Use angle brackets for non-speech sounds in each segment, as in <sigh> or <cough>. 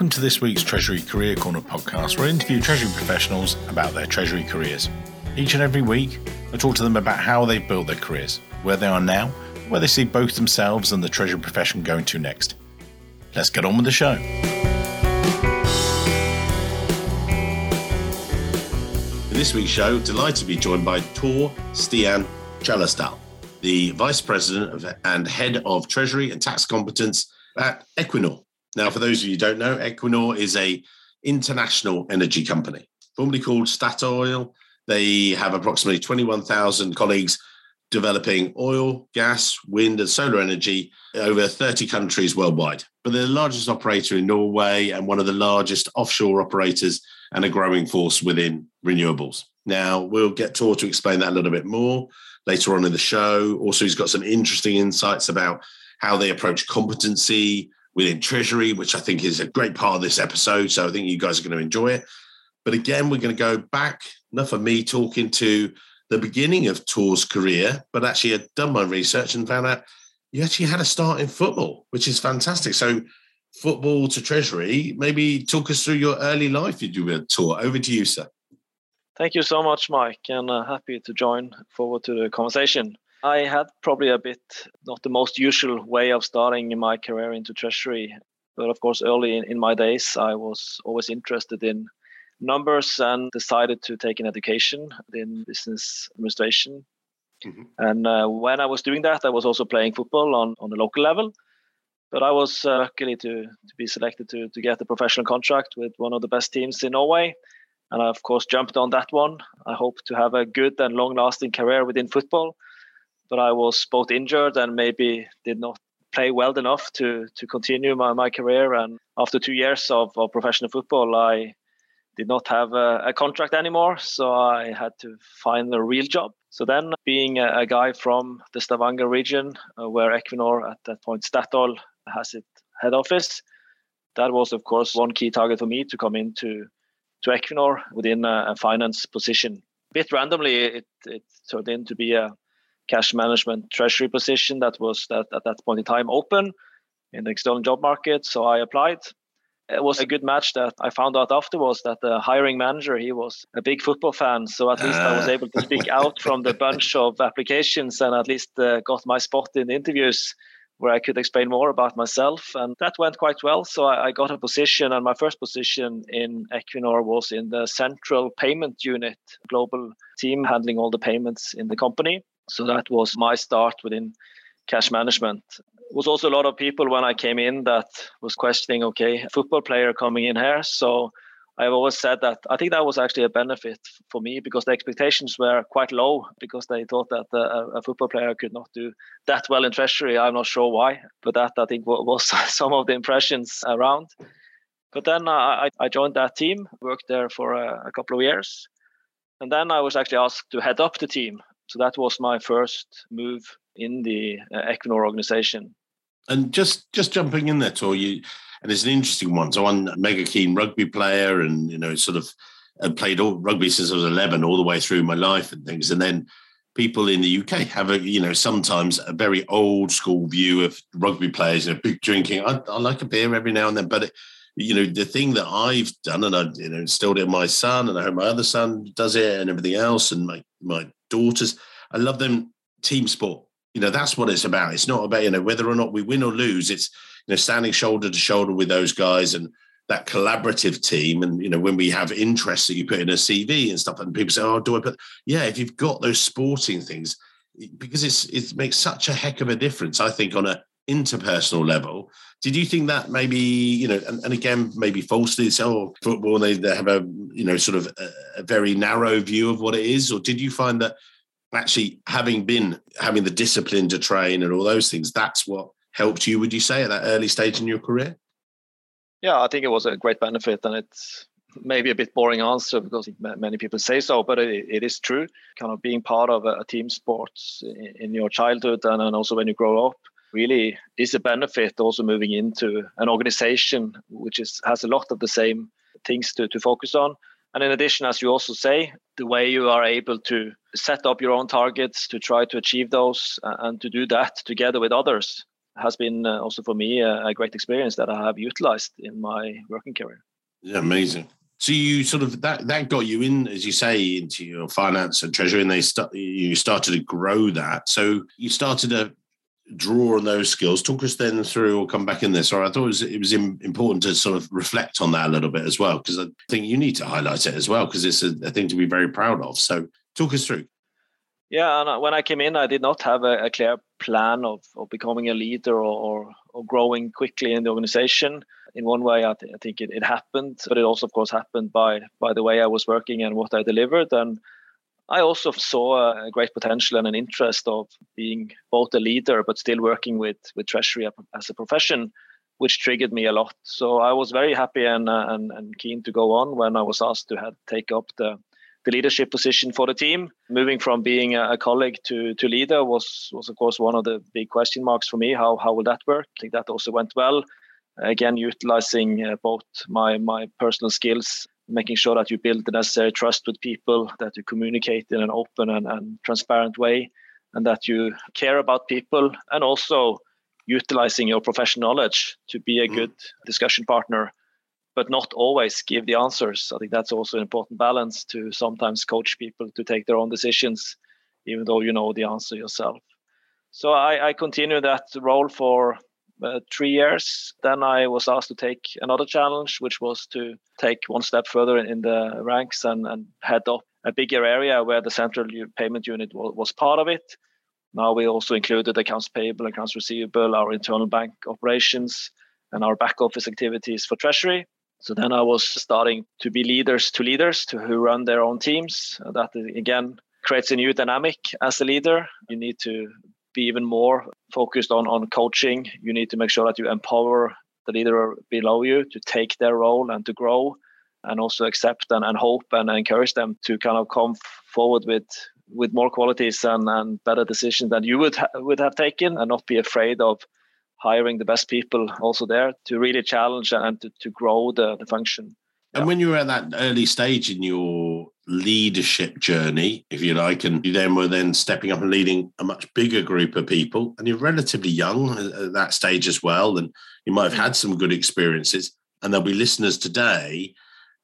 Welcome to this week's Treasury Career Corner podcast, where I interview Treasury professionals about their Treasury careers. Each and every week, I talk to them about how they've built their careers, where they are now, where they see both themselves and the Treasury profession going to next. Let's get on with the show. In this week's show, delighted to be joined by Tor Stian Chalastal, the Vice President of, and Head of Treasury and Tax Competence at Equinor. Now, for those of you who don't know, Equinor is a international energy company, formerly called Statoil. They have approximately 21,000 colleagues developing oil, gas, wind, and solar energy over 30 countries worldwide. But they're the largest operator in Norway and one of the largest offshore operators and a growing force within renewables. Now, we'll get Tor to explain that a little bit more later on in the show. Also, he's got some interesting insights about how they approach competency, within Treasury, which I think is a great part of this episode. So I think you guys are going to enjoy it. But again, we're going to go back, enough of me talking to the beginning of Tor's career, but actually I'd done my research and found out you actually had a start in football, which is fantastic. So football to Treasury, maybe talk us through your early life you do a tour. Over to you, sir. Thank you so much, Mike, and uh, happy to join forward to the conversation. I had probably a bit not the most usual way of starting my career into treasury. But of course, early in, in my days, I was always interested in numbers and decided to take an education in business administration. Mm-hmm. And uh, when I was doing that, I was also playing football on, on the local level. But I was uh, lucky to, to be selected to, to get a professional contract with one of the best teams in Norway. And I, of course, jumped on that one. I hope to have a good and long lasting career within football but I was both injured and maybe did not play well enough to to continue my, my career. And after two years of, of professional football, I did not have a, a, contract anymore, so I had to find a real job. So then, being a, a guy from the Stavanger region, uh, where Equinor at that point Statoil has its head office, that was of course one key target for me to come into to Equinor within a, a finance position. A bit randomly, it, it turned into be a cash management treasury position that was that at that point in time open in the external job market. So I applied. It was a good match that I found out afterwards that the hiring manager he was a big football fan. So at least I was ah. able to speak out from the bunch <laughs> of applications and at least uh, got my spot in the interviews where I could explain more about myself. And that went quite well. So I, I, got a position, and my first position in Equinor was in the central payment unit, global team handling all the payments in the company. So that was my start within cash management. It was also a lot of people when I came in that was questioning, okay, football player coming in here. So I've always said that I think that was actually a benefit for me because the expectations were quite low because they thought that uh, a, a football player could not do that well in treasury. I'm not sure why, but that I think was <laughs> some of the impressions around. But then I, I joined that team, worked there for a, a couple of years. And then I was actually asked to head up the team. So that was my first move in the uh, Equinor organization. And just just jumping in there, Tor, you and it's an interesting one. So I'm a mega keen rugby player, and you know, sort of uh, played all rugby since I was 11, all the way through my life and things. And then people in the UK have a, you know, sometimes a very old school view of rugby players. You know, big drinking. I, I like a beer every now and then, but it, you know, the thing that I've done, and I you know instilled it in my son, and I hope my other son does it, and everything else, and my my daughters. I love them team sport. You know, that's what it's about. It's not about, you know, whether or not we win or lose. It's, you know, standing shoulder to shoulder with those guys and that collaborative team. And, you know, when we have interests that you put in a CV and stuff, and people say, oh, do I put, yeah, if you've got those sporting things, because it's, it makes such a heck of a difference, I think, on a interpersonal level. Did you think that maybe, you know, and, and again, maybe falsely, so oh, football, they, they have a, you know, sort of a, a very narrow view of what it is? Or did you find that actually having been having the discipline to train and all those things that's what helped you would you say at that early stage in your career? Yeah i think it was a great benefit and it's maybe a bit boring answer because many people say so but it, it is true. Kind of being part of a, team sport in your childhood and, and also when you grow up really is a benefit also moving into an organization which is has a lot of the same things to, to focus on and in addition, as you also say, the way you are able to set up your own targets to try to achieve those uh, and to do that together with others has been uh, also for me a, a, great experience that I have utilized in my working career. Yeah, amazing. So you sort of that that got you in, as you say, into your finance and treasury, and they start you started to grow that. So you started to draw on those skills. Talk us then through, or come back in this. Or I thought it was, it was important to sort of reflect on that a little bit as well, because I think you need to highlight it as well, because it's a, a, thing to be very proud of. So talk us through. Yeah, uh, when I came in, I did not have a, a clear plan of, of becoming a leader or, or, or, growing quickly in the organization. In one way, I, th- I think it, it happened, but it also, of course, happened by by the way I was working and what I delivered. And I also saw a great potential and an interest of being both a leader but still working with with treasury as a profession, which triggered me a lot. So I was very happy and uh, and, and keen to go on when I was asked to have, take up the the leadership position for the team. Moving from being a, colleague to, to leader was, was, of course, one of the big question marks for me. How, how will that work? I think that also went well. Again, utilizing uh, both my, my personal skills, making sure that you build the necessary trust with people, that you communicate in an open and, and transparent way, and that you care about people, and also utilizing your professional knowledge to be a mm. good discussion partner but not always give the answers. I think that's also an important balance to sometimes coach people to take their own decisions, even though you know the answer yourself. So I, I continued that role for uh, three years. Then I was asked to take another challenge, which was to take one step further in, in the ranks and, and head up a bigger area where the central payment unit was, was part of it. Now we also included accounts payable, accounts receivable, our internal bank operations, and our back office activities for treasury. So then I was starting to be leaders to leaders to who run their own teams. That again creates a new dynamic as a leader. You need to be even more focused on on coaching. You need to make sure that you empower the leader below you to take their role and to grow and also accept and, and hope and encourage them to kind of come forward with with more qualities and, and better decisions than you would ha- would have taken and not be afraid of hiring the best people also there to really challenge and to, to grow the, the function. And yeah. when you were at that early stage in your leadership journey, if you like, and you then were then stepping up and leading a much bigger group of people, and you're relatively young at that stage as well, and you might have mm. had some good experiences, and there'll be listeners today,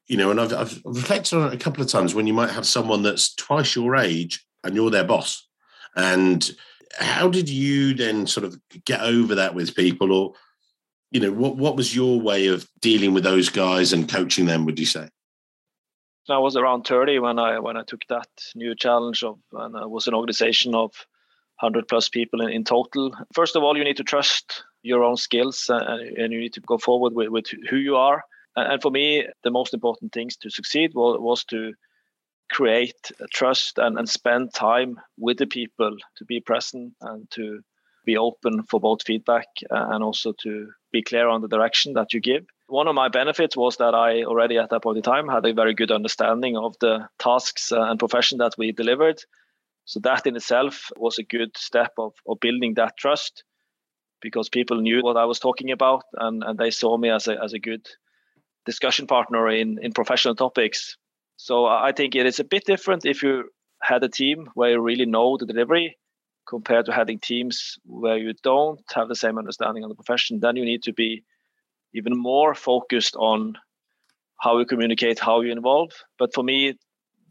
you know, and I've, I've reflected on it a couple of times when you might have someone that's twice your age and you're their boss, and how did you then sort of get over that with people or you know what what was your way of dealing with those guys and coaching them would you say i was around 30 when i when i took that new challenge of and it was an organization of 100 plus people in, in total first of all you need to trust your own skills uh, and, and you need to go forward with, with who you are and for me the most important things to succeed was, was to create trust and, and spend time with the people to be present and to be open for both feedback uh, and also to be clear on the direction that you give. One of my benefits was that I already at that point in time had a very good understanding of the tasks uh, and profession that we delivered. So that in itself was a good step of, of building that trust because people knew what I was talking about and, and they saw me as a, as a good discussion partner in, in professional topics so I think it is a bit different if you had a team where you really know the delivery compared to having teams where you don't have the same understanding of the profession. Then you need to be even more focused on how you communicate, how you involve. But for me,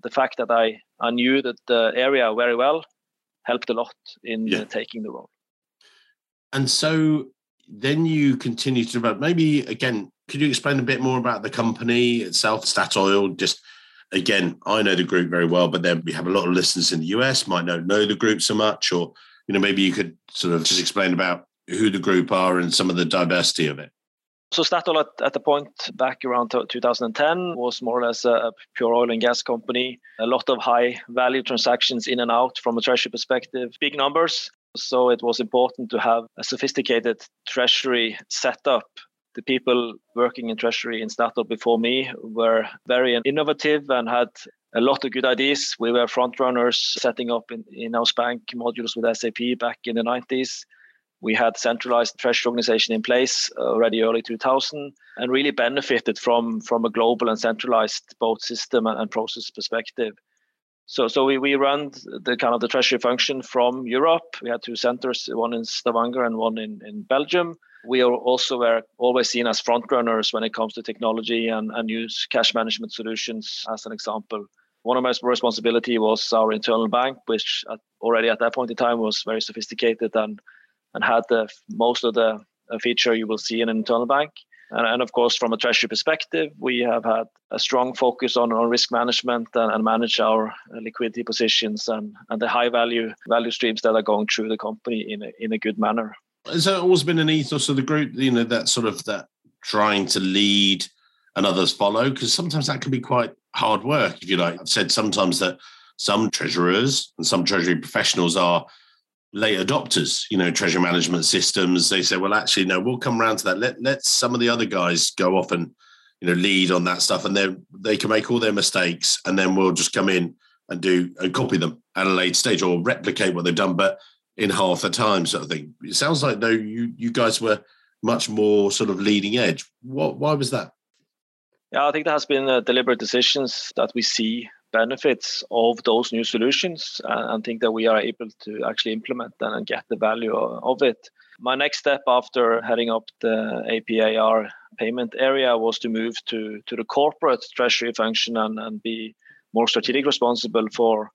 the fact that I, I knew that the area very well helped a lot in yeah. taking the role. And so then you continue to develop. Maybe again, could you explain a bit more about the company itself, Statoil? Just again, I know the group very well, but then we have a lot of listeners in the US might not know the group so much, or you know, maybe you could sort of just explain about who the group are and some of the diversity of it. So Statoil at, at the point back around 2010 was more or less a pure oil and gas company. A lot of high value transactions in and out from a treasury perspective, big numbers. So it was important to have a sophisticated treasury setup the people working in treasury in Statoil before me were very innovative and had a lot of good ideas. We were front runners setting up in, in-house bank modules with SAP back in the 90s. We had centralized treasury organization in place uh, already early 2000 and really benefited from, from a global and centralized both system and, process perspective. So, so we, we run the kind of the treasury function from Europe. We had two centers, one in Stavanger and one in, in Belgium. We are also were always seen as front runners when it comes to technology and, and use cash management solutions as an example. One of my responsibility was our internal bank, which already at that point in time was very sophisticated and and had the most of the uh, feature you will see in an internal bank. And, and, of course, from a treasury perspective, we have had a strong focus on, on risk management and, and manage our uh, liquidity positions and, and the high value value streams that are going through the company in a, in a good manner. Has that always been an ethos of the group? You know, that sort of that trying to lead and others follow, because sometimes that can be quite hard work. If you like, I've said sometimes that some treasurers and some treasury professionals are late adopters, you know, treasury management systems. They say, well, actually, no, we'll come around to that. Let let some of the other guys go off and you know lead on that stuff, and then they can make all their mistakes, and then we'll just come in and do and copy them at a late stage or replicate what they've done, but in half the time, sort of thing. It sounds like though you you guys were much more sort of leading edge. What why was that? Yeah, I think there has been uh, deliberate decisions that we see benefits of those new solutions uh, and, think that we are able to actually implement them and get the value of it. My next step after heading up the APAR payment area was to move to, to the corporate treasury function and, and be more strategic responsible for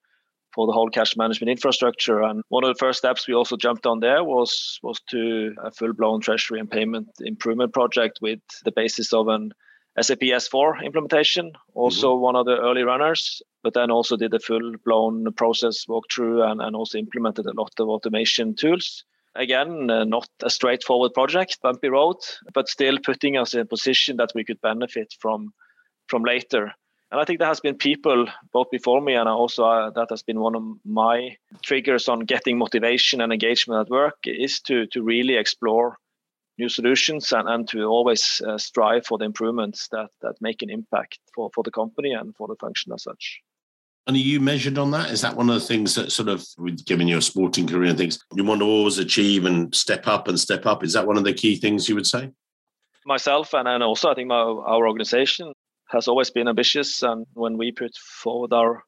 for the whole cash management infrastructure. And one of the first steps we also jumped on there was was to a full blown treasury and payment improvement project with the basis of an SAP S4 implementation, also mm-hmm. one of the early runners, but then also did a full blown process walkthrough and, and also implemented a lot of automation tools. Again, uh, not a straightforward project, bumpy road, but still putting us in a position that we could benefit from from later. And I think there has been people both before me and also uh, that has been one of my triggers on getting motivation and engagement at work is to to really explore new solutions and, and to always uh, strive for the improvements that that make an impact for, for the company and for the function as such. And are you measured on that? Is that one of the things that sort of, given your sporting career and things, you want to always achieve and step up and step up? Is that one of the key things you would say? Myself and, and also I think my, our organization has always been ambitious. And when we put forward our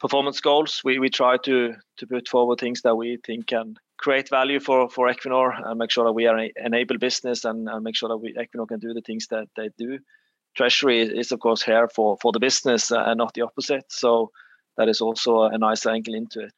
performance goals, we, we try to to put forward things that we think can create value for for Equinor and make sure that we are an enable business and, and make sure that we Equinor can do the things that they do. Treasury is of course here for for the business and not the opposite. So that is also a nice angle into it.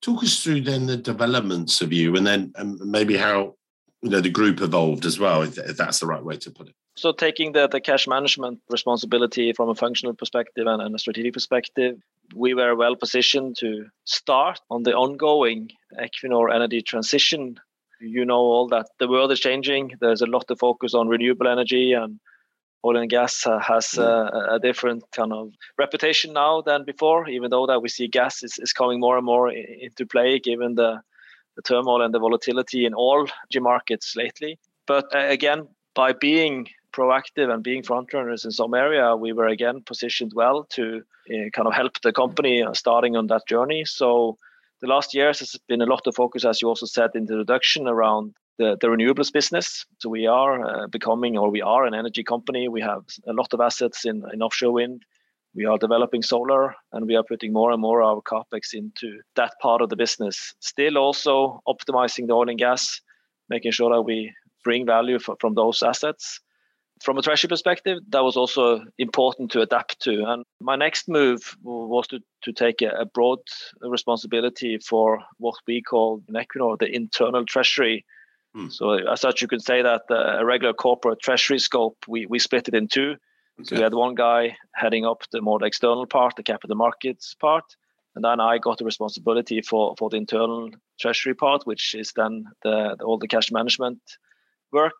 Talk us through then the developments of you, and then and maybe how you know the group evolved as well, if, if that's the right way to put it. So taking the, the cash management responsibility from a functional perspective and, and a strategic perspective, we were well positioned to start on the ongoing Equinor energy transition. You know all that the world is changing. There's a lot of focus on renewable energy and oil and gas has uh, a different kind of reputation now than before, even though that we see gas is, is coming more and more into play given the, the turmoil and the volatility in all G markets lately. But uh, again, by being proactive and being frontrunners in some area, we were again positioned well to uh, kind of help the company starting on that journey. So the last years has been a lot of focus, as you also said in the introduction, around the, the renewables business. So we are uh, becoming, or we are an energy company. We have a lot of assets in, in offshore wind. We are developing solar, and we are putting more and more of our capex into that part of the business. Still, also optimizing the oil and gas, making sure that we bring value for, from those assets from a treasury perspective, that was also important to adapt to. And my next move was to, to take a, a broad responsibility for what we call in Equinor the internal treasury. Hmm. So, as such, you could say that a regular corporate treasury scope, we, we split it in two. Okay. So, we had one guy heading up the more the external part, the capital markets part. And then I got the responsibility for, for the internal treasury part, which is then the, the all the cash management work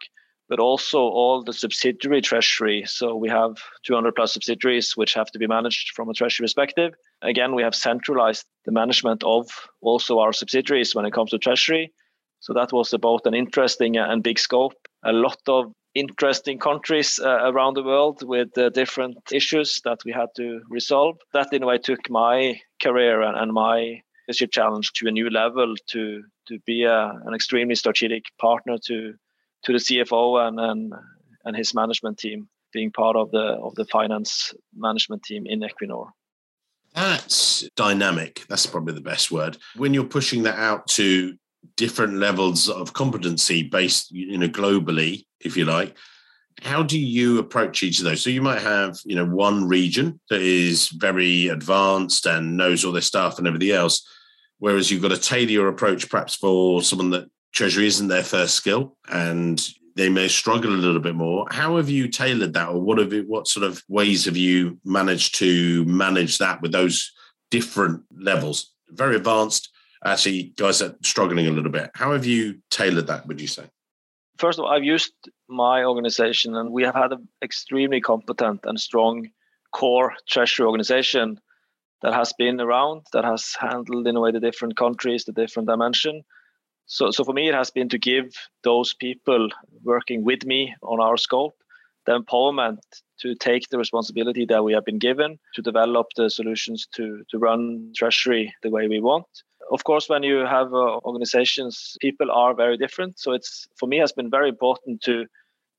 but also all the subsidiary treasury. So we have 200 plus subsidiaries which have to be managed from a treasury perspective. Again, we have centralized the management of also our subsidiaries when it comes to treasury. So that was about an interesting and big scope. A lot of interesting countries uh, around the world with uh, different issues that we had to resolve. That in a way took my career and, and my leadership challenge to a new level to to be a, an extremely strategic partner to to the CFO and, and and his management team being part of the of the finance management team in Equinor. That's dynamic. That's probably the best word. When you're pushing that out to different levels of competency based, you know, globally, if you like, how do you approach each of those? So you might have, you know, one region that is very advanced and knows all their stuff and everything else, whereas you've got to tailor your approach perhaps for someone that treasury isn't their first skill and they may struggle a little bit more. How have you tailored that, or what have you, what sort of ways have you managed to manage that with those different levels? Very advanced, actually, guys are struggling a little bit. How have you tailored that? Would you say? First of all, I've used my organization, and we have had an extremely competent and strong core treasury organization that has been around, that has handled in a way the different countries, the different dimension. So, so for me, it has been to give those people working with me on our scope the empowerment to take the responsibility that we have been given to develop the solutions to, to run treasury the way we want. Of course, when you have uh, organizations, people are very different. So it's for me has been very important to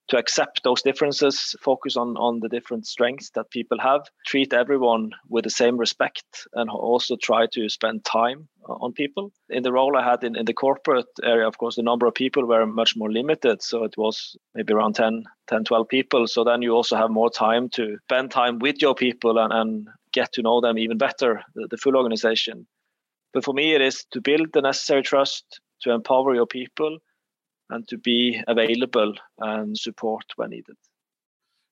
to accept those differences, focus on, on the different strengths that people have, treat everyone with the same respect, and also try to spend time on people. In the role I had in, in the corporate area, of course, the number of people were much more limited. So it was maybe around 10, 10 12 people. So then you also have more time to spend time with your people and, and get to know them even better, the, the full organization. But for me, it is to build the necessary trust, to empower your people, and to be available and support when needed.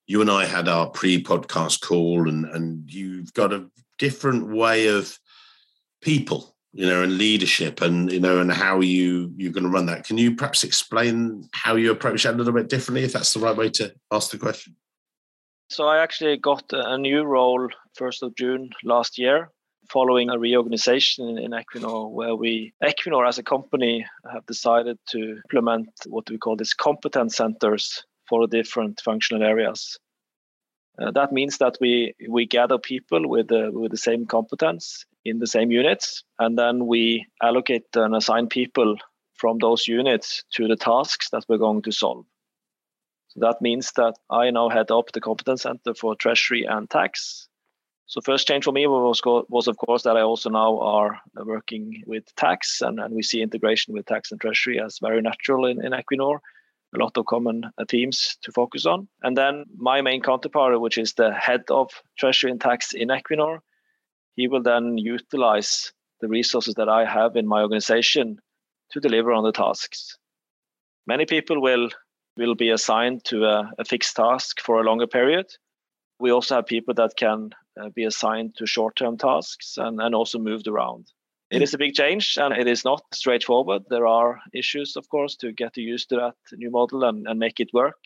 You and I had our pre-podcast call, and and you've got a different way of people, you know, and leadership, and you know, and how you you're going to run that. Can you perhaps explain how you approach that a little bit differently, if that's the right way to ask the question? So I actually got a new role first of June last year, following a reorganization in Equinor, where we, Equinor as a company, have decided to implement what we call these competence centers for different functional areas. Uh, that means that we we gather people with the with the same competence in the same units, and then we allocate and assign people from those units to the tasks that we're going to solve. So that means that I now head up the competence center for treasury and tax, so first change for me was, was of course that I also now are working with tax and, and we see integration with tax and treasury as very natural in, in Equinor. A lot of common uh, themes to focus on. And then my main counterpart, which is the head of treasury and tax in Equinor, he will then utilize the resources that I have in my organization to deliver on the tasks. Many people will will be assigned to a, a fixed task for a longer period. We also have people that can uh, be assigned to short-term tasks and, and also moved around. It is a big change and it is not straightforward. There are issues, of course, to get used to that new model and, and make it work.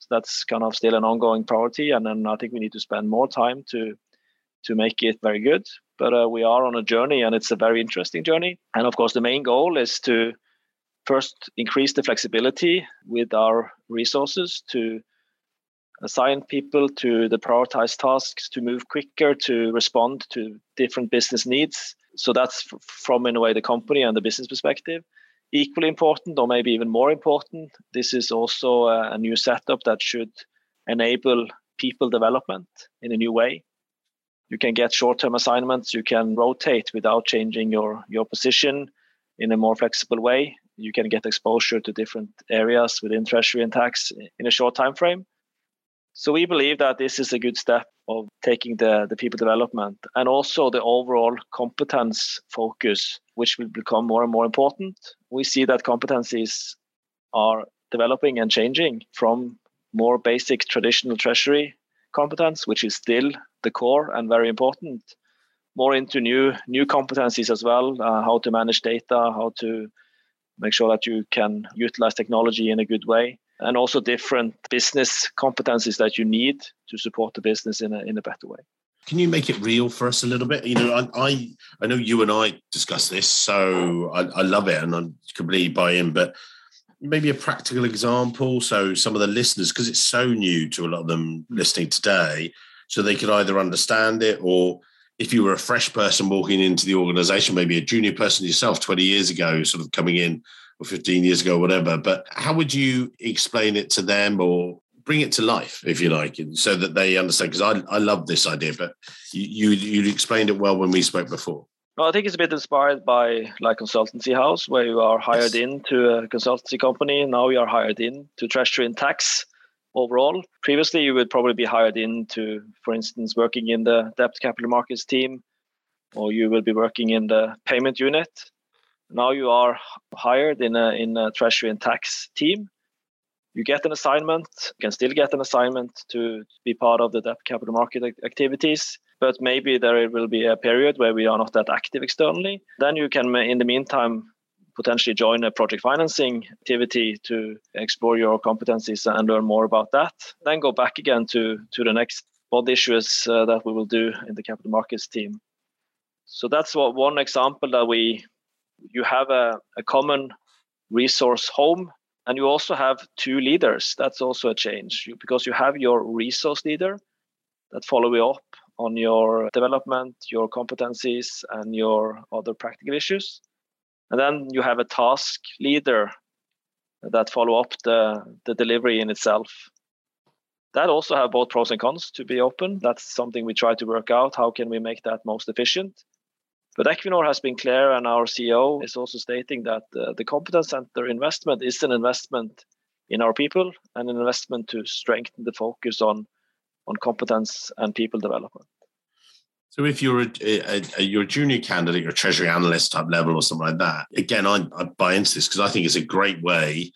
So that's kind of still an ongoing priority. And then I think we need to spend more time to to make it very good. But uh, we are on a journey and it's a very interesting journey. And of course, the main goal is to first increase the flexibility with our resources to assign people to the prioritized tasks to move quicker to respond to different business needs. So that's from in a way the company and the business perspective. Equally important or maybe even more important this is also a, new setup that should enable people development in a new way. You can get short-term assignments. You can rotate without changing your your position in a more flexible way. You can get exposure to different areas within treasury and tax in a short time frame so we believe that this is a good step of taking the, the people development and also the overall competence focus, which will become more and more important. We see that competencies are developing and changing from more basic traditional treasury competence, which is still the core and very important, more into new new competencies as well, uh, how to manage data, how to make sure that you can utilize technology in a good way and also different business competencies that you need to support the business in a, in a better way. Can you make it real for us a little bit? You know, I I, I know you and I discuss this, so I, I love it and I completely buy in. But maybe a practical example, so some of the listeners, because it's so new to a lot of them listening today, so they could either understand it or if you were a fresh person walking into the organization, maybe a junior person yourself 20 years ago, sort of coming in or 15 years ago, or whatever. But how would you explain it to them or bring it to life, if you like, so that they understand. Because I, I love this idea, but you, you you explained it well when we spoke before. Well, I think it's a bit inspired by like consultancy house, where you are hired yes. into a consultancy company. Now you are hired in to treasury and tax overall. Previously, you would probably be hired in to, for instance, working in the debt capital markets team, or you will be working in the payment unit. Now you are hired in a in a treasury and tax team. You get an assignment. You can still get an assignment to be part of the debt capital market activities but maybe there will be a period where we are not that active externally. Then you can, in the meantime, potentially join a project financing activity to explore your competencies and learn more about that. Then go back again to, to the next bond issues uh, that we will do in the capital markets team. So that's what one example that we you have a, a common resource home and you also have two leaders. That's also a change you, because you have your resource leader that follow you up on your development, your competencies, and your other practical issues. And then you have a task leader that follow up the, the delivery in itself. That also have both pros and cons to be open. That's something we try to work out. How can we make that most efficient? But Equinor has been clear, and our CEO is also stating that uh, the competence center investment is an investment in our people and an investment to strengthen the focus on on competence and people development. So if you're a, a, a, you're a junior candidate, you're a treasury analyst type level or something like that, again, I, I buy into this because I think it's a great way.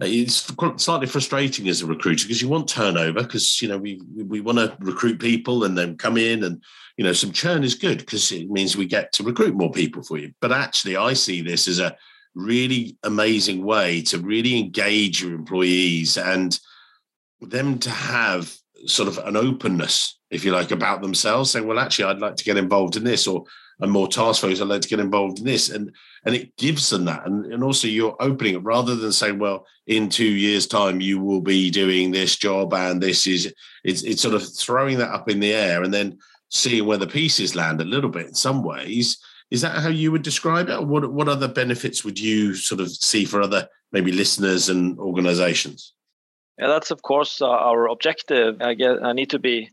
It's slightly frustrating as a recruiter because you want turnover because you know we we want to recruit people and then come in and you know some churn is good because it means we get to recruit more people for you. But actually, I see this as a really amazing way to really engage your employees and them to have sort of an openness, if you like, about themselves, saying, "Well, actually, I'd like to get involved in this," or "I'm more task focused. I'd like to get involved in this," and and it gives them that, and and also you're opening it rather than saying, "Well, in two years' time, you will be doing this job, and this is," it's it's sort of throwing that up in the air, and then seeing where the pieces land a little bit in some ways. Is that how you would describe it? what what other benefits would you sort of see for other maybe listeners and organizations? Yeah, that's of course uh, our objective. I guess I need to be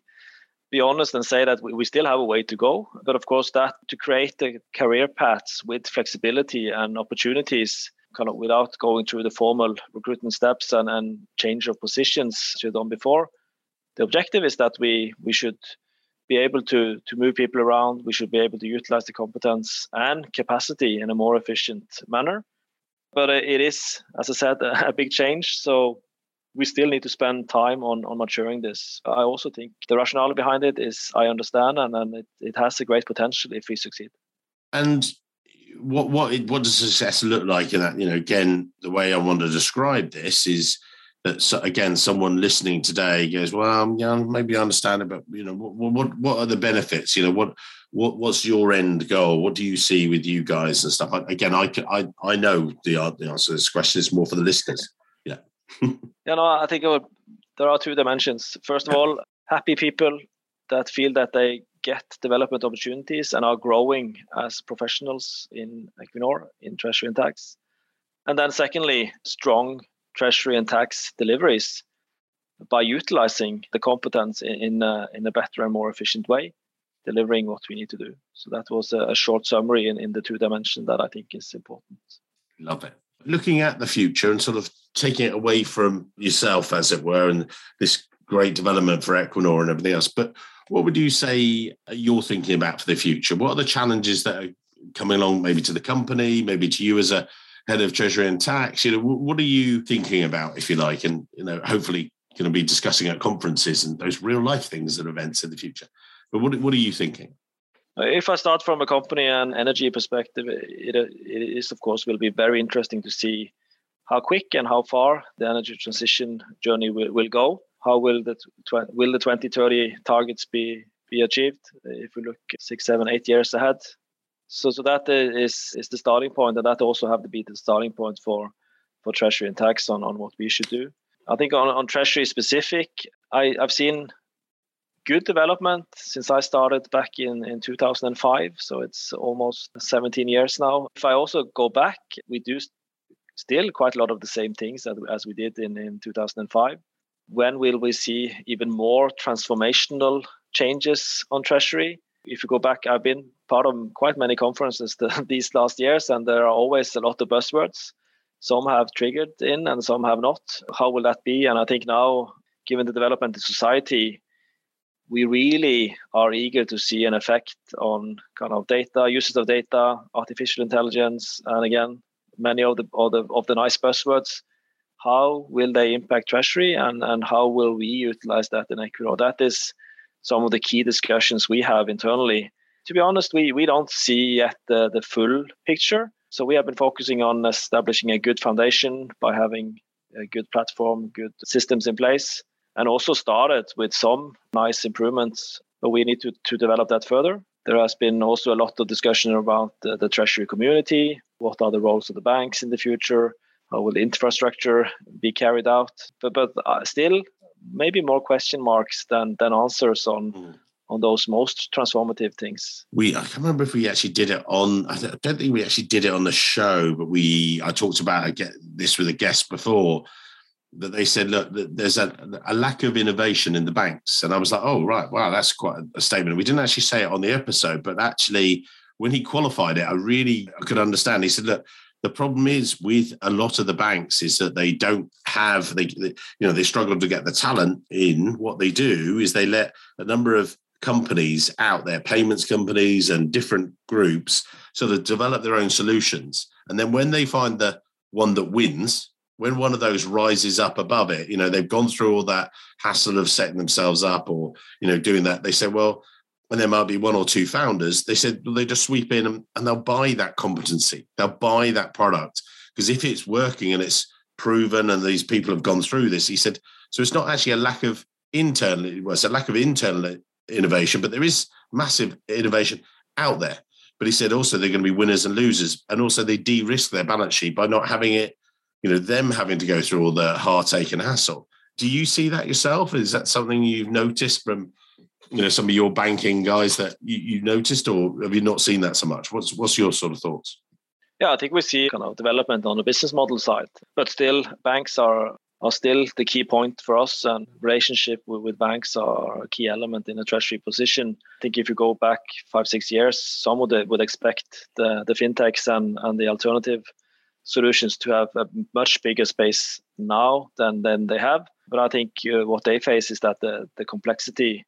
be honest and say that we, still have a way to go. But of course, that to create the career paths with flexibility and opportunities, kind of without going through the formal recruitment steps and, and change of positions as we've done before. The objective is that we we should be able to to move people around. We should be able to utilize the competence and capacity in a more efficient manner. But uh, it is, as I said, <laughs> a big change. So we still need to spend time on, on maturing this. I also think the rationale behind it is I understand and, and it, it has a great potential if we succeed. And what what what does success look like in that? You know, again, the way I want to describe this is that so, again, someone listening today goes, "Well, um, yeah, maybe I understand it, but you know, what what what are the benefits? You know, what what what's your end goal? What do you see with you guys and stuff?" Again, I I I know the answer to this question is more for the listeners. Yeah. you know, I think would, there are two dimensions. First of all, happy people that feel that they get development opportunities and are growing as professionals in Equinor in treasury and tax. And then secondly, strong treasury and tax deliveries by utilizing the competence in in a, in a better and more efficient way, delivering what we need to do. So that was a, a short summary in, in the two dimensions that I think is important. Love it looking at the future and sort of taking it away from yourself, as it were, and this great development for Equinor and everything else. But what would you say you're thinking about for the future? What are the challenges that are coming along, maybe to the company, maybe to you as a head of treasury and tax? You know, what are you thinking about, if you like, and you know, hopefully going to be discussing at conferences and those real life things at events in the future. But what what are you thinking? If I start from a company and energy perspective, it, it is of course will be very interesting to see how quick and how far the energy transition journey will, will go. How will the will the 2030 targets be be achieved uh, if we look six, seven, eight years ahead? So, so that uh, is is the starting point, and that also have to be the starting point for for treasury and tax on, on what we should do. I think on, on treasury specific, I, I've seen good development since I started back in, in 2005. So it's almost 17 years now. If I also go back, we do still quite a lot of the same things as, we did in, in 2005. when will we see even more transformational changes on treasury? If you go back, I've been part of quite many conferences <laughs> the, these last years, and there are always a lot of buzzwords. Some have triggered in and some have not. How will that be? And I think now, given the development in society, we really are eager to see an effect on kind of data, uses of data, artificial intelligence, and again, many of the of the, of the nice buzzwords. How will they impact treasury, and and how will we utilize that in Equinor? That is some of the key discussions we have internally. To be honest, we we don't see yet the the full picture. So we have been focusing on establishing a good foundation by having a good platform, good systems in place and also started with some nice improvements, but we need to, to develop that further. There has been also a lot of discussion about the, the treasury community. What are the roles of the banks in the future? How will the infrastructure be carried out? But, but uh, still, maybe more question marks than, than answers on mm on those most transformative things. We I can't remember if we actually did it on. I don't think we actually did it on the show, but we I talked about get this with a guest before that they said, look, there's a, a, lack of innovation in the banks. And I was like, oh, right, wow, that's quite a statement. We didn't actually say it on the episode, but actually, when he qualified it, I really could understand. He said, look, the problem is with a lot of the banks is that they don't have they, they you know they struggle to get the talent in what they do is they let a number of companies out there payments companies and different groups sort of develop their own solutions and then when they find the one that wins when one of those rises up above it, you know, they've gone through all that hassle of setting themselves up or, you know, doing that. They say, well, and there might be one or two founders, they said well, they just sweep in and, and they'll buy that competency. They'll buy that product. Because if it's working and it's proven and these people have gone through this, he said, so it's not actually a lack of internal, well, it's a lack of internal innovation, but there is massive innovation out there. But he said also they're going to be winners and losers. And also they de-risk their balance sheet by not having it you know them having to go through all the heartache and hassle. Do you see that yourself? Is that something you've noticed from you know some of your banking guys that you, noticed or have you not seen that so much? What's what's your sort of thoughts? Yeah i think we see kind of development on the business model side but still banks are are still the key point for us and relationship with, with banks are a key element in a treasury position. I think if you go back five six years some would, would expect the, the fintechs and, and the alternative solutions to have a much bigger space now than than they have. But I think uh, what they face is that the the complexity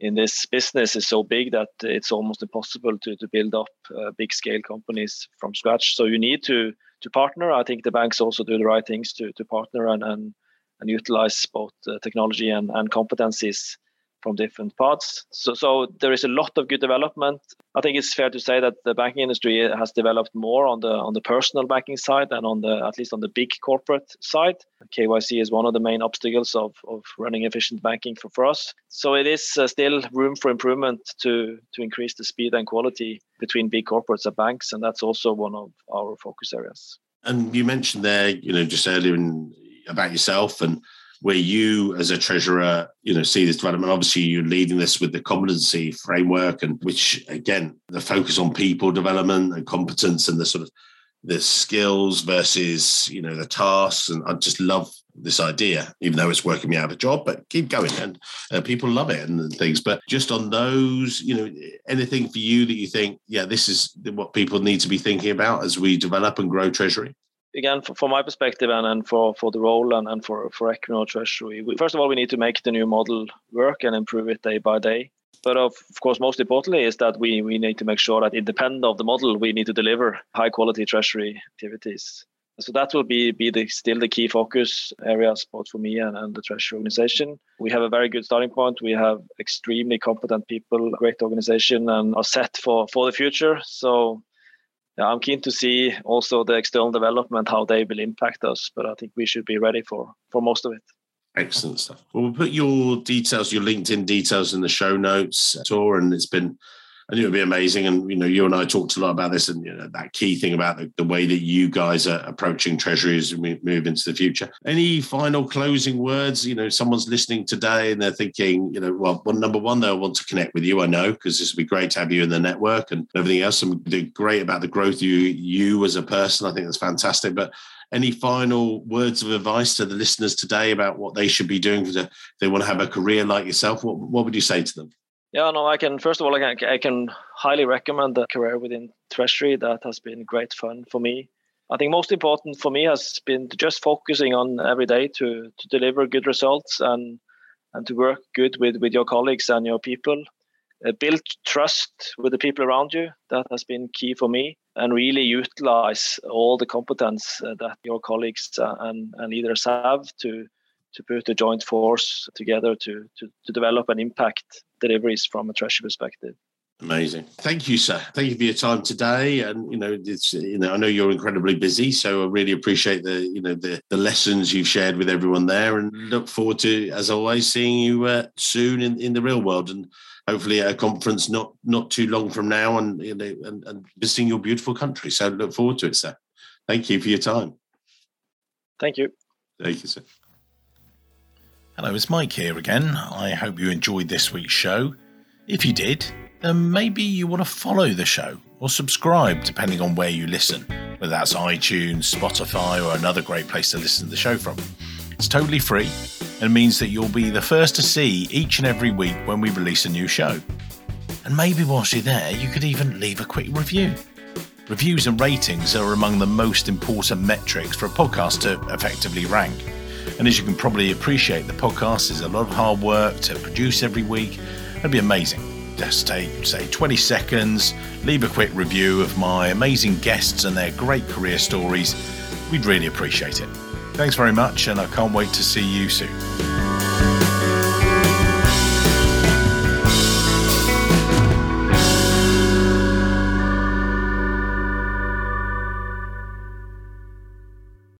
in this business is so big that it's almost impossible to to build up uh, big scale companies from scratch. So you need to to partner. I think the banks also do the right things to to partner and and, and utilize both uh, technology and, and competencies from different parts. So, so there is a lot of good development. I think it's fair to say that the banking industry has developed more on the on the personal banking side than on the at least on the big corporate side. KYC is one of the main obstacles of, of running efficient banking for, for us. So it is uh, still room for improvement to to increase the speed and quality between big corporates and banks, and that's also one of our focus areas. And you mentioned there, you know, just earlier in, about yourself and where you as a treasurer you know see this development. Obviously you're leading this with the competency framework and which again the focus on people development and competence and the sort of the skills versus you know the tasks. And i just love this idea even though it's working me out of a job but keep going. And uh, people love it and, and things. But just on those you know anything for you that you think yeah this is what people need to be thinking about as we develop and grow treasury again, for, from my perspective and, and for, for the role and, and for, for Equinor Treasury, we, first of all, we need to make the new model work and improve it day by day. But of, of course, most importantly, is that we, we need to make sure that independent of the model, we need to deliver high quality treasury activities. So that will be, be the, still the key focus areas both for me and, and the treasury organization. We have a very good starting point. We have extremely competent people, great organization, and are set for, for the future. So I'm keen to see also the external development, how they will impact us. But I think we should be ready for for most of it. Excellent stuff. Well, we'll put your details, your LinkedIn details in the show notes, Tor, and it's been I knew it'd be amazing. And you know, you and I talked a lot about this, and you know, that key thing about the, the way that you guys are approaching Treasury as we move into the future. Any final closing words? You know, someone's listening today and they're thinking, you know, well, well number one, they'll want to connect with you. I know because this would be great to have you in the network and everything else. And great about the growth you you as a person. I think that's fantastic. But any final words of advice to the listeners today about what they should be doing if they want to have a career like yourself? What what would you say to them? Yeah, no, I can. First of all, I can, I can highly recommend the career within Treasury. That has been great fun for me. I think most important for me has been just focusing on every day to to deliver good results and and to work good with with your colleagues and your people. Uh, build trust with the people around you. That has been key for me, and really utilize all the competence uh, that your colleagues uh, and, and leaders have to to put a joint force together to, to, to develop and impact deliveries from a treasury perspective. Amazing. Thank you, sir. Thank you for your time today. And you know, it's you know, I know you're incredibly busy, so I really appreciate the you know the the lessons you've shared with everyone there, and look forward to, as always, seeing you uh, soon in, in the real world, and hopefully at a conference not not too long from now, and you know, and, and visiting your beautiful country. So look forward to it, sir. Thank you for your time. Thank you. Thank you, sir. Hello, it's Mike here again. I hope you enjoyed this week's show. If you did, then maybe you want to follow the show or subscribe, depending on where you listen, whether that's iTunes, Spotify, or another great place to listen to the show from. It's totally free and means that you'll be the first to see each and every week when we release a new show. And maybe whilst you're there, you could even leave a quick review. Reviews and ratings are among the most important metrics for a podcast to effectively rank. And as you can probably appreciate, the podcast is a lot of hard work to produce every week. It'd be amazing. Just take, say, 20 seconds, leave a quick review of my amazing guests and their great career stories. We'd really appreciate it. Thanks very much, and I can't wait to see you soon.